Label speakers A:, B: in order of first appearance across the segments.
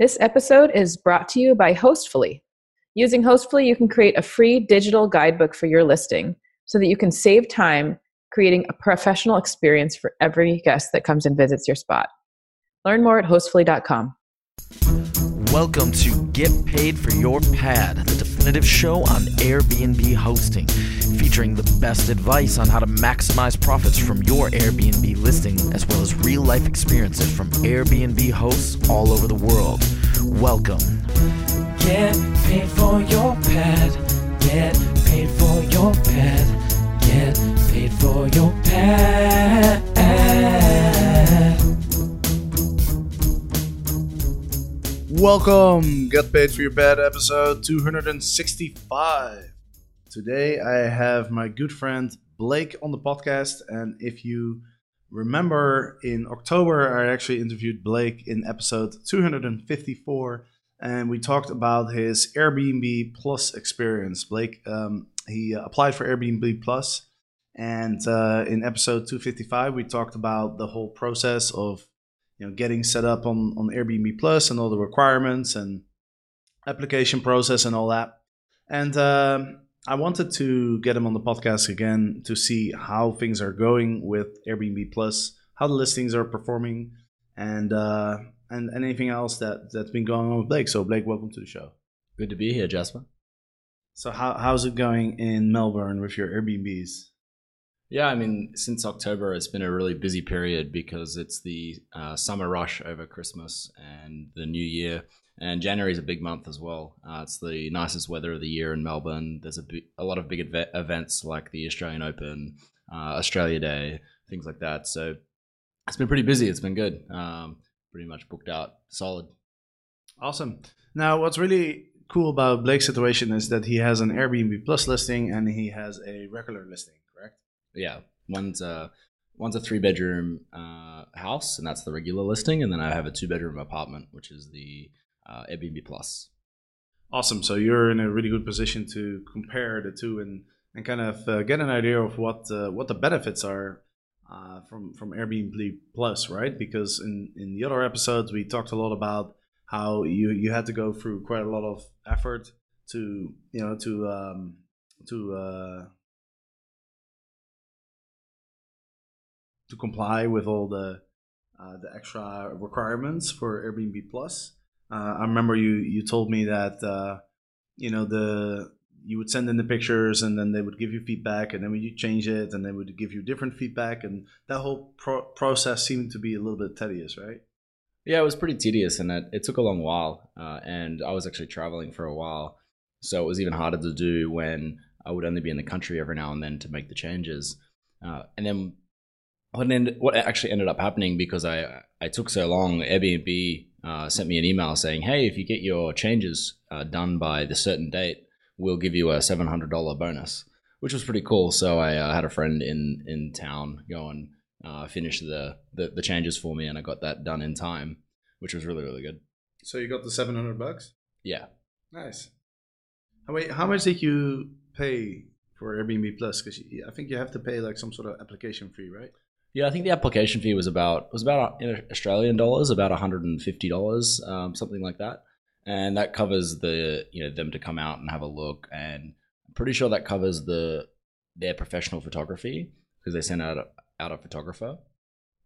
A: This episode is brought to you by Hostfully. Using Hostfully, you can create a free digital guidebook for your listing so that you can save time creating a professional experience for every guest that comes and visits your spot. Learn more at hostfully.com.
B: Welcome to Get Paid for Your Pad, definitive show on Airbnb hosting, featuring the best advice on how to maximize profits from your Airbnb listing, as well as real life experiences from Airbnb hosts all over the world. Welcome.
C: Get paid for your pad. Get paid for your pad. Get paid for your pad.
D: Welcome, Get Paid for Your Pad, episode 265. Today I have my good friend Blake on the podcast, and if you remember, in October I actually interviewed Blake in episode 254, and we talked about his Airbnb Plus experience. Blake, um, he applied for Airbnb Plus, and uh, in episode 255 we talked about the whole process of you know getting set up on on Airbnb Plus and all the requirements and application process and all that. And um I wanted to get him on the podcast again to see how things are going with Airbnb Plus, how the listings are performing, and uh, and anything else that that's been going on with Blake. So Blake, welcome to the show.
E: Good to be here, Jasper.
D: So how how's it going in Melbourne with your Airbnbs?
E: Yeah, I mean, since October, it's been a really busy period because it's the uh, summer rush over Christmas and the New Year. And January is a big month as well. Uh, it's the nicest weather of the year in Melbourne. There's a, lot of big ev- events like the Australian Open, uh, Australia Day, things like that. So it's been pretty busy. It's been good. Um, pretty much booked out solid.
D: Awesome. Now, what's really cool about Blake's situation is that he has an Airbnb Plus listing and he has a regular listing?
E: Yeah, one's a one's a three bedroom uh, house, and that's the regular listing, and then I have a two bedroom apartment, which is the uh, Airbnb Plus.
D: Awesome. So you're in a really good position to compare the two and, and kind of uh, get an idea of what uh, what the benefits are uh, from from Airbnb Plus, right? Because in in the other episodes we talked a lot about how you you had to go through quite a lot of effort to you know to um, to uh, to comply with all the uh, the extra requirements for Airbnb Plus. Uh, I remember you you told me that uh, you know the you would send in the pictures and then they would give you feedback and then you change it and they would give you different feedback and that whole pro- process seemed to be a little bit tedious, right?
E: Yeah, it was pretty tedious, and it, it took a long while. Uh, and I was actually traveling for a while, so it was even harder to do when I would only be in the country every now and then to make the changes. Uh, and then what ended, what actually ended up happening because I I took so long, Airbnb uh, sent me an email saying, "Hey, if you get your changes uh, done by the certain date, we'll give you a seven hundred dollar bonus," which was pretty cool. So I uh, had a friend in in town go and uh, finish the, the the changes for me, and I got that done in time, which was really really good.
D: So you got the seven hundred bucks.
E: Yeah,
D: Nice. How wait, how much did you pay for Airbnb Plus? Because I think you have to pay like some sort of application fee, right?
E: Yeah, I think the application fee was about was about in Australian dollars, about one hundred and fifty dollars, um, something like that, and that covers the you know them to come out and have a look, and I'm pretty sure that covers the their professional photography because they send out a, out a photographer,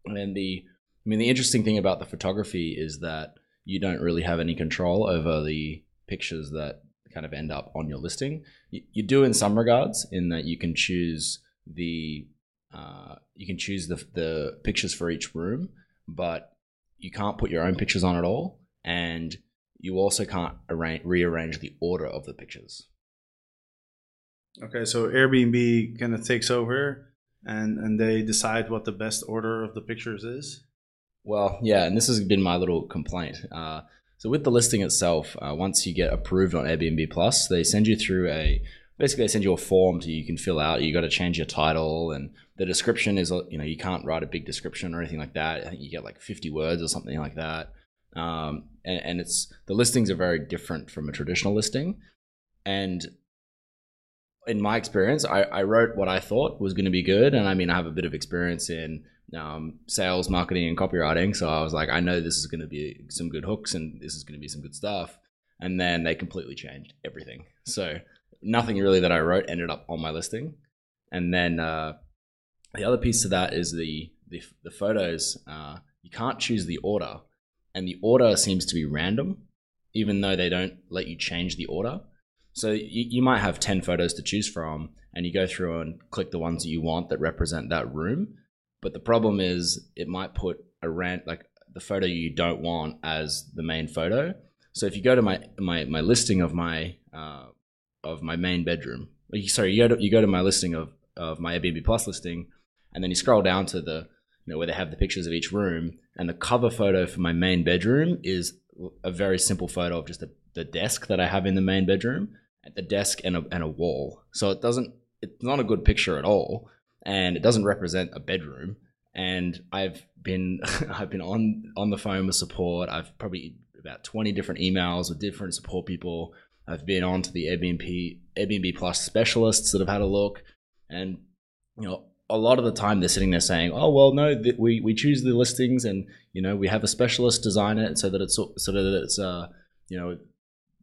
E: and the I mean the interesting thing about the photography is that you don't really have any control over the pictures that kind of end up on your listing. You, you do in some regards, in that you can choose the uh, you can choose the, the pictures for each room, but you can't put your own pictures on at all, and you also can't arrange, rearrange the order of the pictures.
D: Okay, so Airbnb kind of takes over, and and they decide what the best order of the pictures is.
E: Well, yeah, and this has been my little complaint. Uh, so with the listing itself, uh, once you get approved on Airbnb Plus, they send you through a basically they send you a form to you can fill out. You got to change your title and the description is you know you can't write a big description or anything like that. I think you get like 50 words or something like that. Um, and, and it's the listings are very different from a traditional listing, and in my experience, I, I wrote what I thought was going to be good, and I mean, I have a bit of experience in um, sales, marketing, and copywriting, so I was like, I know this is going to be some good hooks, and this is going to be some good stuff. And then they completely changed everything. So nothing really that I wrote ended up on my listing. And then uh, the other piece to that is the the, the photos. Uh, you can't choose the order, and the order seems to be random, even though they don't let you change the order. So you, you might have 10 photos to choose from, and you go through and click the ones that you want that represent that room. But the problem is, it might put a rant like the photo you don't want as the main photo. So if you go to my my, my listing of my uh, of my main bedroom, sorry, you go to you go to my listing of of my Airbnb Plus listing, and then you scroll down to the you know where they have the pictures of each room, and the cover photo for my main bedroom is a very simple photo of just the, the desk that I have in the main bedroom, the desk and a, and a wall. So it doesn't, it's not a good picture at all, and it doesn't represent a bedroom. And I've been, I've been on on the phone with support. I've probably about twenty different emails with different support people. I've been on to the Airbnb Airbnb Plus specialists that have had a look, and you know a lot of the time they're sitting there saying, "Oh well, no, th- we we choose the listings and you know we have a specialist design it so that it's so that it's uh you know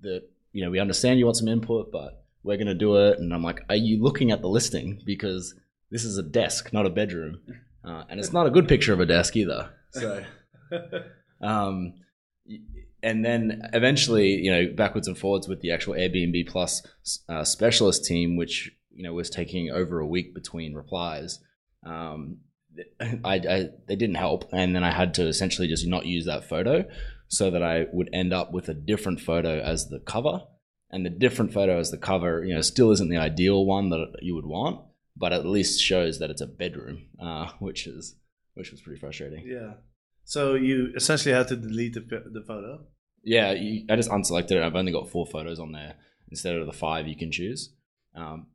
E: that you know we understand you want some input, but we're going to do it." And I'm like, "Are you looking at the listing because this is a desk, not a bedroom, uh, and it's not a good picture of a desk either." So, um, and then eventually, you know, backwards and forwards with the actual Airbnb Plus uh, specialist team, which you know was taking over a week between replies. Um, I, I, they didn't help, and then I had to essentially just not use that photo, so that I would end up with a different photo as the cover, and the different photo as the cover, you know, still isn't the ideal one that you would want, but at least shows that it's a bedroom, uh, which is which was pretty frustrating.
D: Yeah. So you essentially had to delete the, the photo.
E: Yeah, you, I just unselected it. I've only got four photos on there instead of the five you can choose. Um,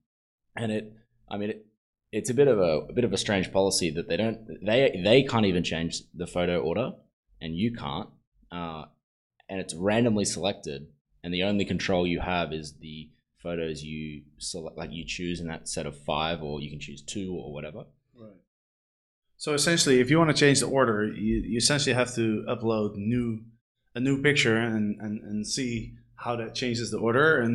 E: and it, I mean, it, it's a bit of a, a, bit of a strange policy that they don't they they can't even change the photo order, and you can't, uh, and it's randomly selected, and the only control you have is the photos you select, like you choose in that set of five, or you can choose two or whatever.
D: Right. So essentially, if you want to change the order, you, you essentially have to upload new a new picture and, and, and see how that changes the order and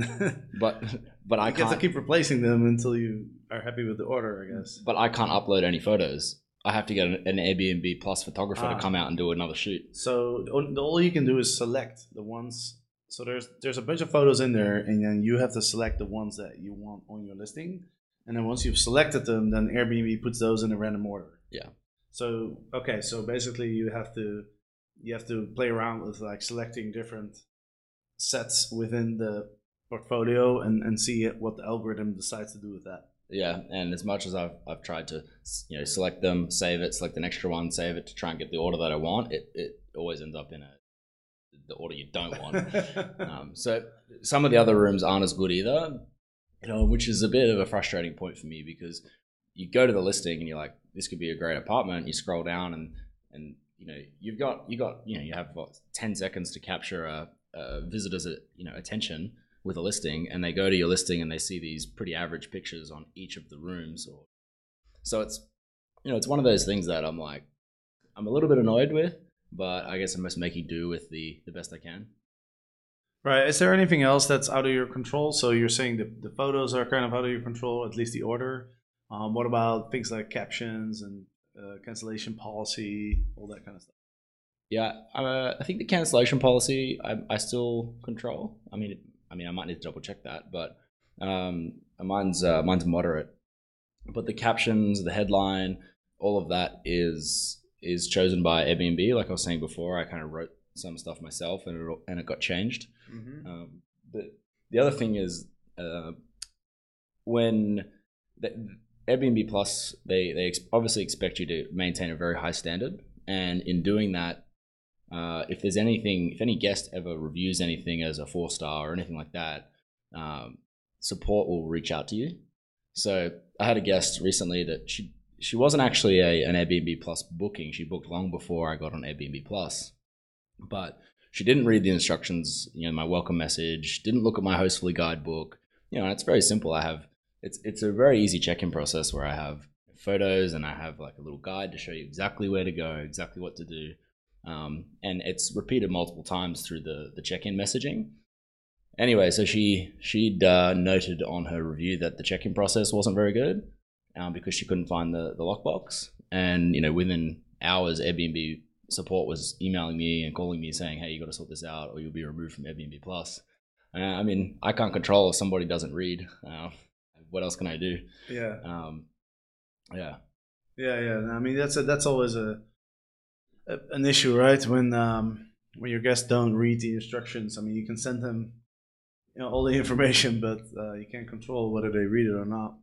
E: but but I
D: get
E: can't
D: keep replacing them until you are happy with the order, I guess.
E: But I can't upload any photos. I have to get an, an Airbnb Plus photographer ah. to come out and do another shoot.
D: So all you can do is select the ones. So there's there's a bunch of photos in there, and then you have to select the ones that you want on your listing. And then once you've selected them, then Airbnb puts those in a random order.
E: Yeah.
D: So okay, so basically you have to you have to play around with like selecting different sets within the portfolio and, and see what the algorithm decides to do with that.
E: Yeah, and as much as I've, I've tried to you know select them, save it, select an extra one, save it to try and get the order that I want, it, it always ends up in a the order you don't want. um, so some of the other rooms aren't as good either, you know, which is a bit of a frustrating point for me because you go to the listing and you're like, this could be a great apartment. You scroll down and and you know you've got you got you know you have what, ten seconds to capture a, a visitor's you know attention with a listing and they go to your listing and they see these pretty average pictures on each of the rooms or so it's you know it's one of those things that i'm like i'm a little bit annoyed with but i guess i'm just making do with the the best i can.
D: Right. Is there anything else that's out of your control? So you're saying the, the photos are kind of out of your control at least the order. Um, what about things like captions and uh, cancellation policy all that kind of stuff
E: yeah, uh, I think the cancellation policy I, I still control. I mean, I mean, I might need to double check that, but um, mine's uh, mine's moderate. But the captions, the headline, all of that is is chosen by Airbnb. Like I was saying before, I kind of wrote some stuff myself, and it and it got changed. Mm-hmm. Um, but the other thing is uh, when the, Airbnb Plus, they they ex- obviously expect you to maintain a very high standard, and in doing that, uh, if there's anything, if any guest ever reviews anything as a four star or anything like that, um, support will reach out to you. So I had a guest recently that she she wasn't actually a, an Airbnb Plus booking. She booked long before I got on Airbnb Plus, but she didn't read the instructions. You know, my welcome message. Didn't look at my Hostfully guidebook. You know, it's very simple. I have it's it's a very easy check-in process where I have photos and I have like a little guide to show you exactly where to go, exactly what to do, um, and it's repeated multiple times through the the check-in messaging. Anyway, so she she'd uh, noted on her review that the check-in process wasn't very good um, because she couldn't find the the lockbox, and you know within hours Airbnb support was emailing me and calling me saying, "Hey, you got to sort this out, or you'll be removed from Airbnb Plus." Uh, I mean, I can't control if somebody doesn't read. Uh, what else can I do?
D: Yeah.
E: Um, yeah,
D: Yeah, yeah. I mean, that's a, that's always a an issue, right? When um, when your guests don't read the instructions. I mean, you can send them, you know, all the information, but uh, you can't control whether they read it or not.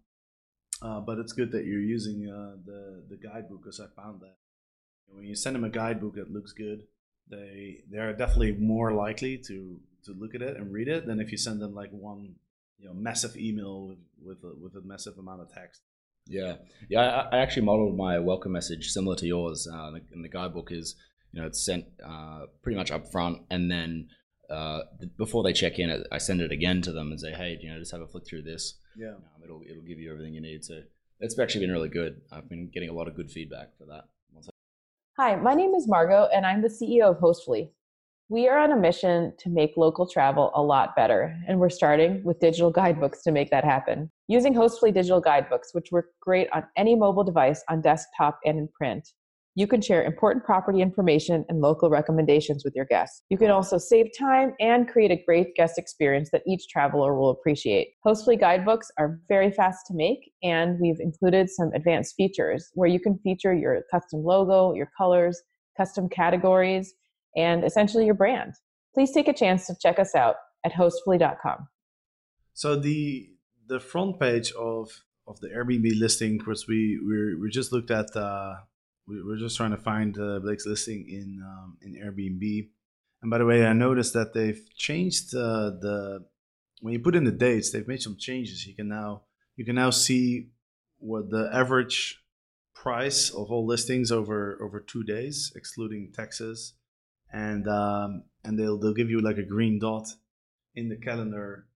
D: Uh, but it's good that you're using uh, the the guidebook, because I found that when you send them a guidebook that looks good, they they are definitely more likely to to look at it and read it than if you send them like one you know massive email with with a, with a massive amount of text.
E: Yeah, yeah. I, I actually modeled my welcome message similar to yours. Uh, the- in the guidebook is you know it's sent uh, pretty much up front, and then uh, th- before they check in, I send it again to them and say, "Hey, you know, just have a flick through this.
D: Yeah.
E: Um, it'll it'll give you everything you need." So it's actually been really good. I've been getting a lot of good feedback for that. Once
A: Hi, my name is Margot, and I'm the CEO of Hostfully. We are on a mission to make local travel a lot better, and we're starting with digital guidebooks to make that happen. Using Hostfully digital guidebooks, which work great on any mobile device on desktop and in print, you can share important property information and local recommendations with your guests. You can also save time and create a great guest experience that each traveler will appreciate. Hostfully guidebooks are very fast to make, and we've included some advanced features where you can feature your custom logo, your colors, custom categories, and essentially your brand. Please take a chance to check us out at hostfully.com.
D: So the the front page of of the Airbnb listing, because we we we just looked at uh, we we're just trying to find uh, Blake's listing in um, in Airbnb. And by the way, I noticed that they've changed uh, the when you put in the dates, they've made some changes. You can now you can now see what the average price of all listings over over two days, excluding taxes, and um, and they'll they'll give you like a green dot in the calendar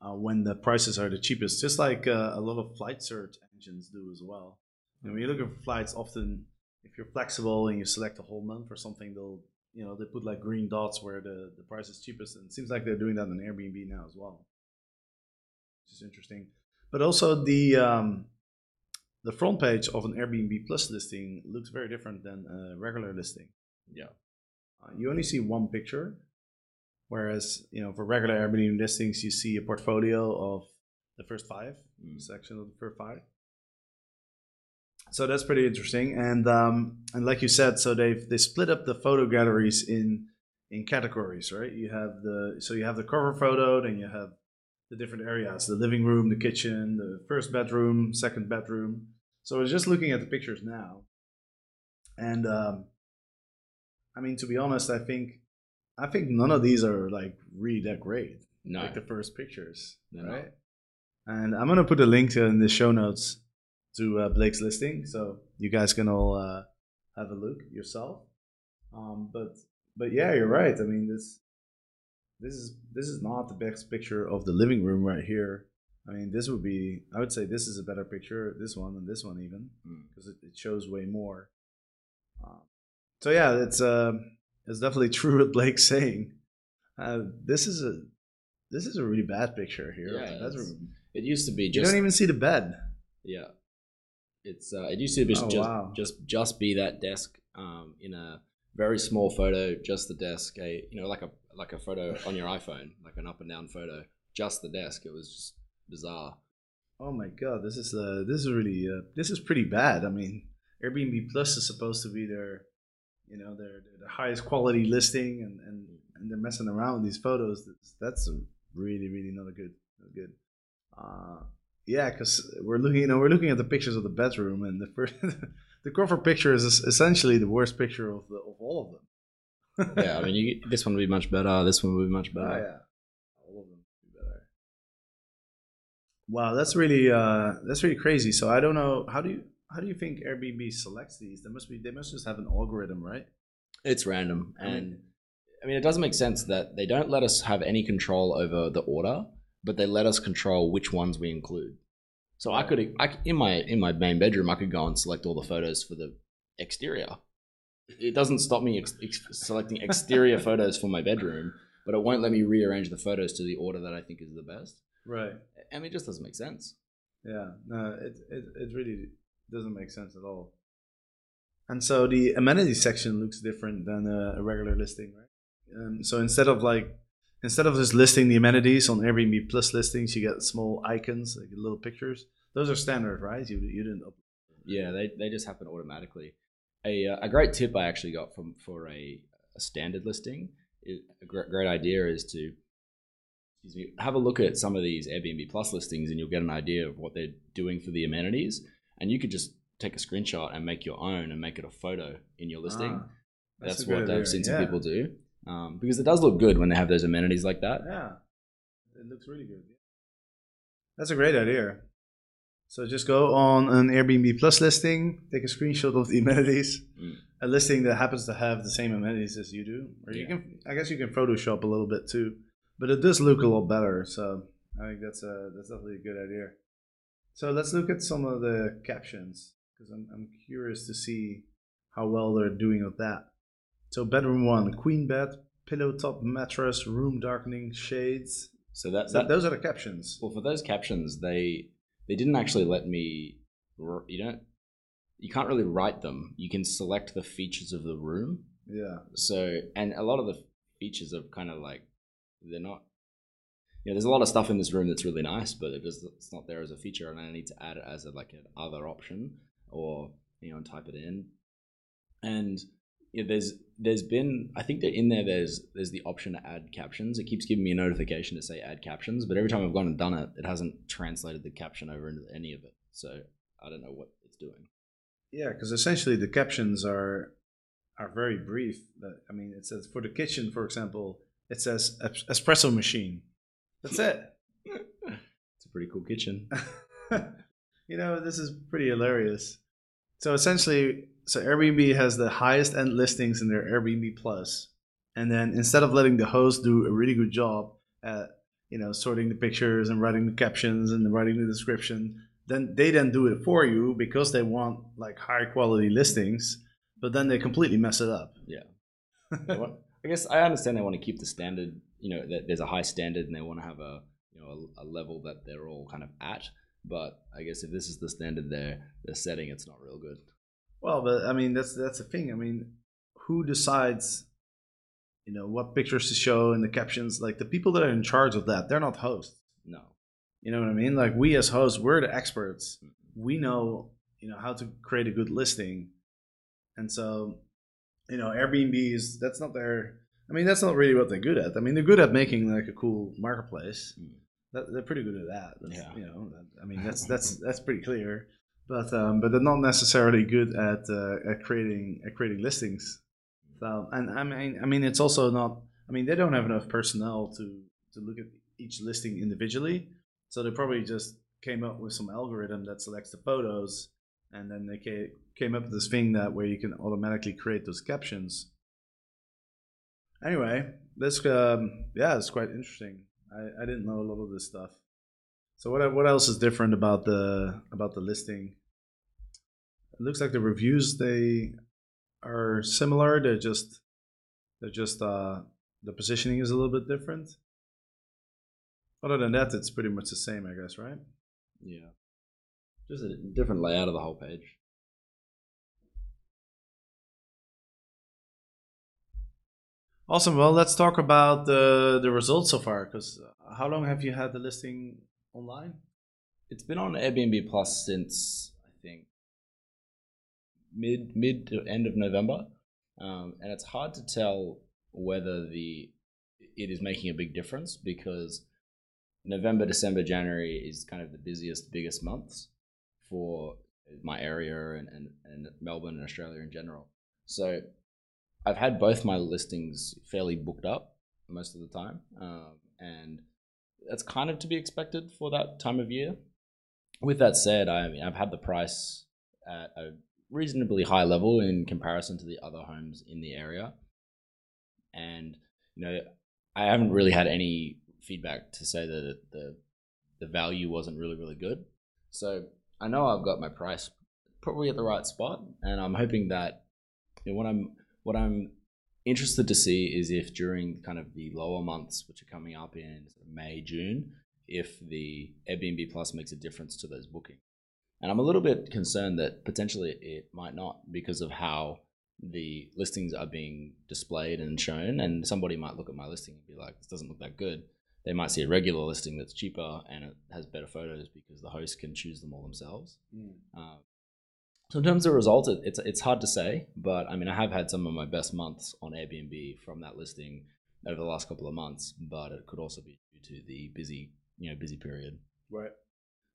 D: uh, when the prices are the cheapest, just like uh, a lot of flight search engines do as well. And when you look at flights, often if you're flexible and you select a whole month or something, they'll you know they put like green dots where the the price is cheapest, and it seems like they're doing that on Airbnb now as well, which is interesting. But also the um, the front page of an Airbnb Plus listing looks very different than a regular listing.
E: Yeah.
D: Uh, you only see one picture, whereas you know for regular Airbnb listings you see a portfolio of the first five
E: Mm.
D: section of the first five. So that's pretty interesting, and um, and like you said, so they've they split up the photo galleries in in categories, right? You have the so you have the cover photo, then you have the different areas: the living room, the kitchen, the first bedroom, second bedroom. So I was just looking at the pictures now, and um, I mean, to be honest, I think I think none of these are like really that great.
E: No.
D: Like the first pictures,
E: not.
D: right? And I'm gonna put a link to in the show notes to uh, Blake's listing, so you guys can all uh, have a look yourself. Um, but but yeah, you're right. I mean this this is this is not the best picture of the living room right here. I mean, this would be I would say this is a better picture, this one than this one even,
E: Mm.
D: because it, it shows way more. Um, so yeah, it's uh, it's definitely true what Blake's saying. Uh, this is a this is a really bad picture here.
E: Yeah. It used to be
D: You don't even see the bed.
E: Yeah, it's uh, it used to be
D: Oh,
E: just,
D: wow.
E: just just be that desk um, in a very small photo, just the desk. A you know like a like a photo on your iPhone, like an up and down photo, just the desk. It was just bizarre.
D: Oh my god, this is uh, this is really uh, this is pretty bad. I mean, Airbnb Plus is supposed to be their, you know, their, their highest quality listing, and, and and they're messing around with these photos. That's, that's really really not a good not good. Uh, yeah, because we're looking, you know, we're looking at the pictures of the bedroom, and the first, the cover picture is essentially the worst picture of the of all of them.
E: Yeah, I mean, you, this one would be much better. This one would be much
D: Oh,
E: better.
D: yeah. All of them would be better. Wow, that's really uh, that's really crazy. So I don't know how do you how do you think Airbnb selects these? They must be they must just have an algorithm, right?
E: It's random,
D: I mean-
E: and I mean, it doesn't make sense that they don't let us have any control over the order, but they let us control which ones we include. So I could, I, in my in my main bedroom, I could go and select all the photos for the exterior. It doesn't stop me ex- ex- selecting exterior photos for my bedroom, but it won't let me rearrange the photos to the order that I think is the best.
D: Right.
E: I mean, it just doesn't make sense.
D: Yeah. No, it, it, it really doesn't make sense at all. And so the amenities section looks different than a, regular listing, right? Um, so instead of like, instead of just listing the amenities on Airbnb Plus listings, you get small icons, like little pictures. Those are standard, right? You, you didn't.
E: Yeah, they, they just happen automatically. A, uh, a great tip I actually got from for a, a standard listing, is, a great, great idea is to excuse me, have a look at some of these Airbnb Plus listings, and you'll get an idea of what they're doing for the amenities. And you could just take a screenshot and make your own and make it a photo in your listing.
D: Ah,
E: That's,
D: good
E: what I've seen some
D: yeah.
E: people do um, because it does look good when they have those amenities like that.
D: Yeah, it looks really good. That's a great idea. So just go on an Airbnb Plus listing, take a screenshot of the amenities,
E: Mm.
D: a listing that happens to have the same amenities as you do, or you
E: Yeah.
D: can, I guess you can Photoshop a little bit too, but it does look a lot better. So I think that's a that's definitely a good idea. So let's look at some of the captions because I'm I'm curious to see how well they're doing with that. So bedroom one, queen bed, pillow top mattress, room darkening, shades.
E: So that,
D: So
E: that
D: those are the captions.
E: well for those captions they they didn't actually let me you don't you can't really write them. You can select the features of the room.
D: Yeah.
E: So and a lot of the features are kind of like they're not. Know, there's a lot of stuff in this room that's really nice, but it just, it's not there as a feature, and I need to add it as a, like an other option, or you know, type it in. And know, there's there's been I think that in there there's there's the option to add captions. It keeps giving me a notification to say add captions, but every time I've gone and done it, it hasn't translated the caption over into any of it. So I don't know what it's doing.
D: Yeah, because essentially the captions are are very brief. I mean, it says for the kitchen, for example, it says espresso machine. That's it.
E: It's a pretty cool kitchen.
D: you know, this is pretty hilarious. So essentially, so Airbnb has the highest end listings in their Airbnb Plus, and then instead of letting the host do a really good job at you know sorting the pictures and writing the captions and writing the description, then they then do it for you because they want like high quality listings, but then they completely mess it up.
E: Yeah. I guess I understand they want to keep the standard. You know, that there's a high standard, and they want to have a you know a, a level that they're all kind of at. But I guess if this is the standard they're they're setting, it's not real good.
D: Well, but I mean that's that's the thing. I mean, who decides, you know, what pictures to show and the captions? Like the people that are in charge of that, they're not hosts.
E: No.
D: You know what I mean? Like we as hosts, we're the experts. Mm-hmm. We know, you know, how to create a good listing. And so, you know, Airbnb is that's not their I mean, that's not really what they're good at. I mean, they're good at making like a cool marketplace.
E: Mm.
D: That, they're pretty good at that. That's,
E: Yeah.
D: You know, that- I mean, that's that's that's pretty clear. But um, but they're not necessarily good at uh, at creating at creating listings. So and I mean I mean it's also not. I mean they don't have enough personnel to to look at each listing individually. So they probably just came up with some algorithm that selects the photos, and then they ca- came up with this thing that where you can automatically create those captions. Anyway, this um, yeah, it's quite interesting. I, I didn't know a lot of this stuff. So what what else is different about the about the listing? It looks like the reviews they are similar. They're just they're just uh, the positioning is a little bit different. Other than that, it's pretty much the same, I guess, right?
E: Yeah. Just a different layout of the whole page.
D: Awesome. Well, let's talk about the the results so far. Because how long have you had the listing online?
E: It's been on Airbnb Plus since I think mid mid to end of November, um, and it's hard to tell whether the it is making a big difference because November, December, January is kind of the busiest, biggest months for my area and, and, and Melbourne and Australia in general. So I've had both my listings fairly booked up most of the time, um, and that's kind of to be expected for that time of year. With that said, I mean I've had the price at a reasonably high level in comparison to the other homes in the area, and you know I haven't really had any feedback to say that the the value wasn't really really good. So I know I've got my price probably at the right spot, and I'm hoping that you know, what I'm what I'm interested to see is if during kind of the lower months, which are coming up in May, June, if the Airbnb Plus makes a difference to those bookings. And I'm a little bit concerned that potentially it might not because of how the listings are being displayed and shown. And somebody might look at my listing and be like, this doesn't look that good. They might see a regular listing that's cheaper and it has better photos because the host can choose them all themselves. Uh, so in terms of results, it, it's it's hard to say, but I mean, I have had some of my best months on Airbnb from that listing over the last couple of months, but it could also be due to the busy, you know, busy period.
D: Right.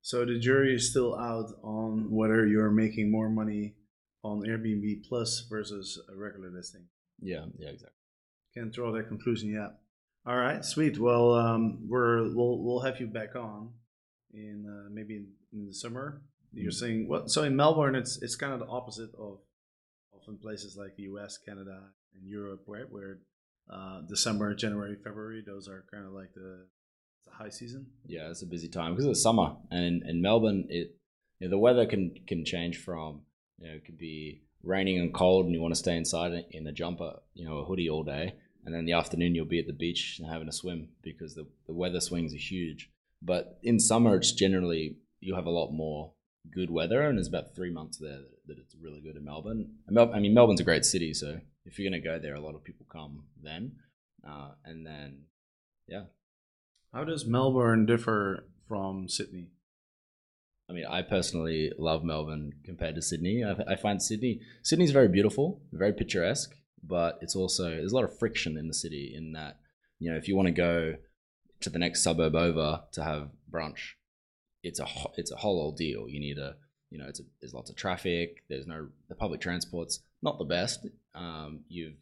D: So the jury is still out on whether you're making more money on Airbnb Plus versus a regular listing.
E: Yeah, yeah, exactly.
D: Can't draw that conclusion yet. All right, sweet. Well, um, we're we'll we'll have you back on in uh, maybe in, the summer. You're
E: Mm.
D: saying what? So in Melbourne, it's it's kind of the opposite of often places like the U.S., Canada, and Europe, right? Where uh, December, January, February, those are kind of like the, the high season.
E: Yeah, it's a busy time because it's summer, and in, in Melbourne, it you know, the weather can can change from you know it could be raining and cold, and you want to stay inside in- in a jumper, you know, a hoodie all day, and then in the afternoon you'll be at the beach and having a swim because the the weather swings are huge. But in summer, it's generally you'll have a lot more good weather, and there's about three months there that, that it's really good in Melbourne. I mean, Melbourne's a great city, so if you're going to go there, a lot of people come then, uh, and then yeah.
D: How does Melbourne differ from Sydney?
E: I mean, I personally love Melbourne compared to Sydney. I, I find Sydney Sydney's very beautiful, very picturesque, but it's also there's a lot of friction in the city. In that, you know, if you want to go to the next suburb over to have brunch, it's a it's a whole ordeal. You need a you know, it's a, there's lots of traffic. There's no the public transport's not the best. Um, you've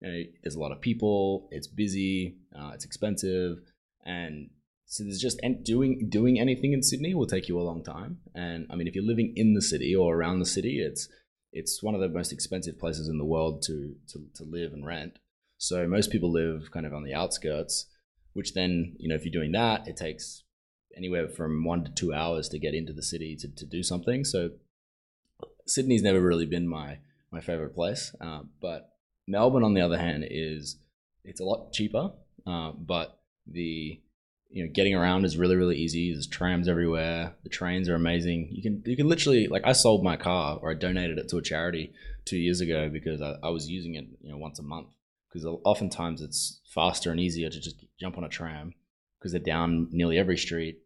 E: you know, there's a lot of people. It's busy. Uh, it's expensive, and so there's just and doing doing anything in Sydney will take you a long time. And I mean, if you're living in the city or around the city, it's it's one of the most expensive places in the world to to, to live and rent. So most people live kind of on the outskirts, which then you know if you're doing that, it takes anywhere from one to two hours to get into the city to, to do something. So Sydney's never really been my my favorite place, uh, but Melbourne, on the other hand, is it's a lot cheaper, uh, but the you know getting around is really really easy. There's trams everywhere. The trains are amazing. You can you can literally like I sold my car or I donated it to a charity two years ago because I, I was using it you know once a month because oftentimes it's faster and easier to just jump on a tram because they're down nearly every street.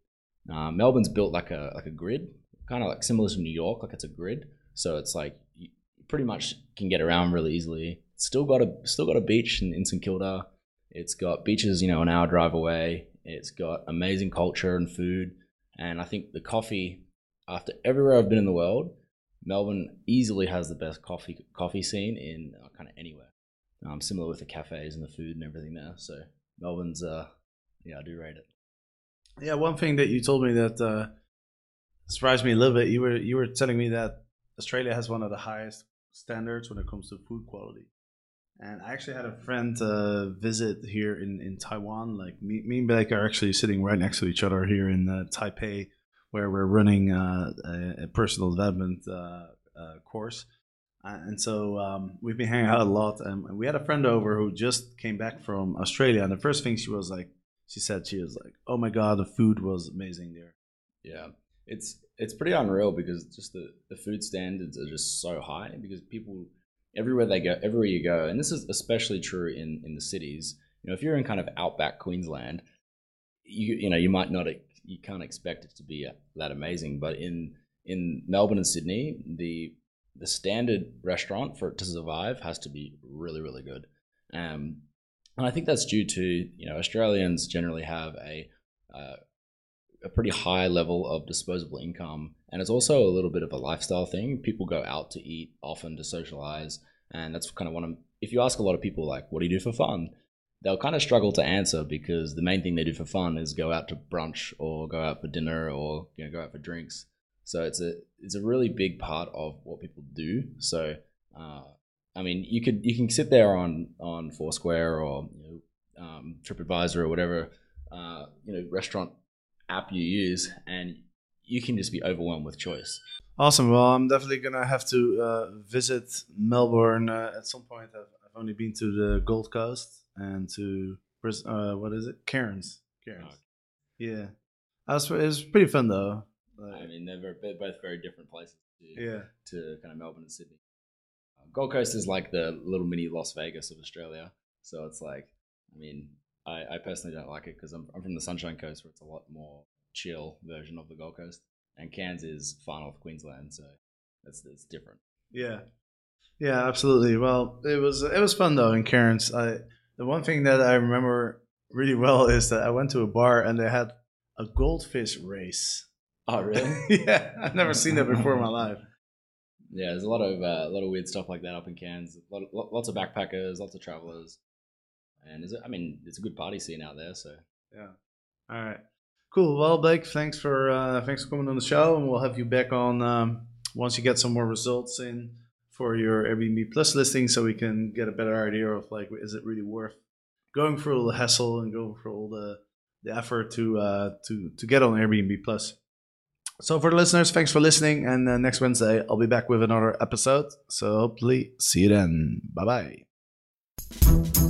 E: Uh, Melbourne's built like a like a grid, kind of like similar to New York, like it's a grid. So it's like you pretty much can get around really easily. Still got a still got a beach in, in St Kilda. It's got beaches, you know, an hour drive away. It's got amazing culture and food, and I think the coffee. After everywhere I've been in the world, Melbourne easily has the best coffee coffee scene in uh, kind of anywhere. Um, similar with the cafes and the food and everything there. So Melbourne's, uh, yeah, I do rate it.
D: Yeah, one thing that you told me that uh, surprised me a little bit. You were you were telling me that Australia has one of the highest standards when it comes to food quality. And I actually had a friend uh, visit here in, in Taiwan. Like me, me and Blake are actually sitting right next to each other here in uh, Taipei, where we're running uh, a, a personal development uh, uh, course. And so um, we've been hanging out a lot. And we had a friend over who just came back from Australia. And the first thing she was like, she said she was like, "Oh my god, the food was amazing there."
E: Yeah, it's it's pretty unreal because just the, the food standards are just so high because people everywhere they go, everywhere you go, and this is especially true in in the cities. You know, if you're in kind of outback Queensland, you you know you might not you can't expect it to be that amazing, but in in Melbourne and Sydney, the the standard restaurant for it to survive has to be really really good. Um, and I think that's due to you know Australians generally have a uh, a pretty high level of disposable income, and it's also a little bit of a lifestyle thing. People go out to eat often to socialize, and that's kind of one of. If you ask a lot of people like, "What do you do for fun?" they'll kind of struggle to answer because the main thing they do for fun is go out to brunch or go out for dinner or you know go out for drinks. So it's a it's a really big part of what people do. So. Uh, I mean, you could you can sit there on on Foursquare or you know, um, TripAdvisor or whatever uh, you know restaurant app you use, and you can just be overwhelmed with choice.
D: Awesome. Well, I'm definitely gonna have to uh, visit Melbourne uh, at some point. I've, I've only been to the Gold Coast and to uh, what is it, Cairns. Cairns. Yeah, that was, it was pretty fun though. Like,
E: I mean, they're, very, they're both very different places to,
D: yeah,
E: to kind of Melbourne and Sydney. Uh, Gold Coast is like the little mini Las Vegas of Australia. So it's like, I mean, I, I personally don't like it because I'm, I'm from the Sunshine Coast where it's a lot more chill version of the Gold Coast. And Cairns is far north Queensland, so that's, that's different.
D: yeah, yeah, absolutely. Well, it was it was fun though in Cairns. I the one thing that I remember really well is that I went to a bar and they had a goldfish race.
E: Oh, really?
D: yeah, I've never seen that before in my life.
E: yeah, there's a lot of uh, a lot of weird stuff like that up in Cairns. Lot, lots of backpackers, lots of travelers, and is it, I mean, it's a good party scene out there. So
D: Yeah. All right. Cool. Well, Blake, thanks for uh, thanks for coming on the show, and we'll have you back on um, once you get some more results in for your Airbnb Plus listing, so we can get a better idea of like, is it really worth going through all the hassle and going through all the the effort to uh, to to get on Airbnb Plus. So for the listeners, thanks for listening, and uh, next Wednesday I'll be back with another episode. So hopefully see you then. Bye bye.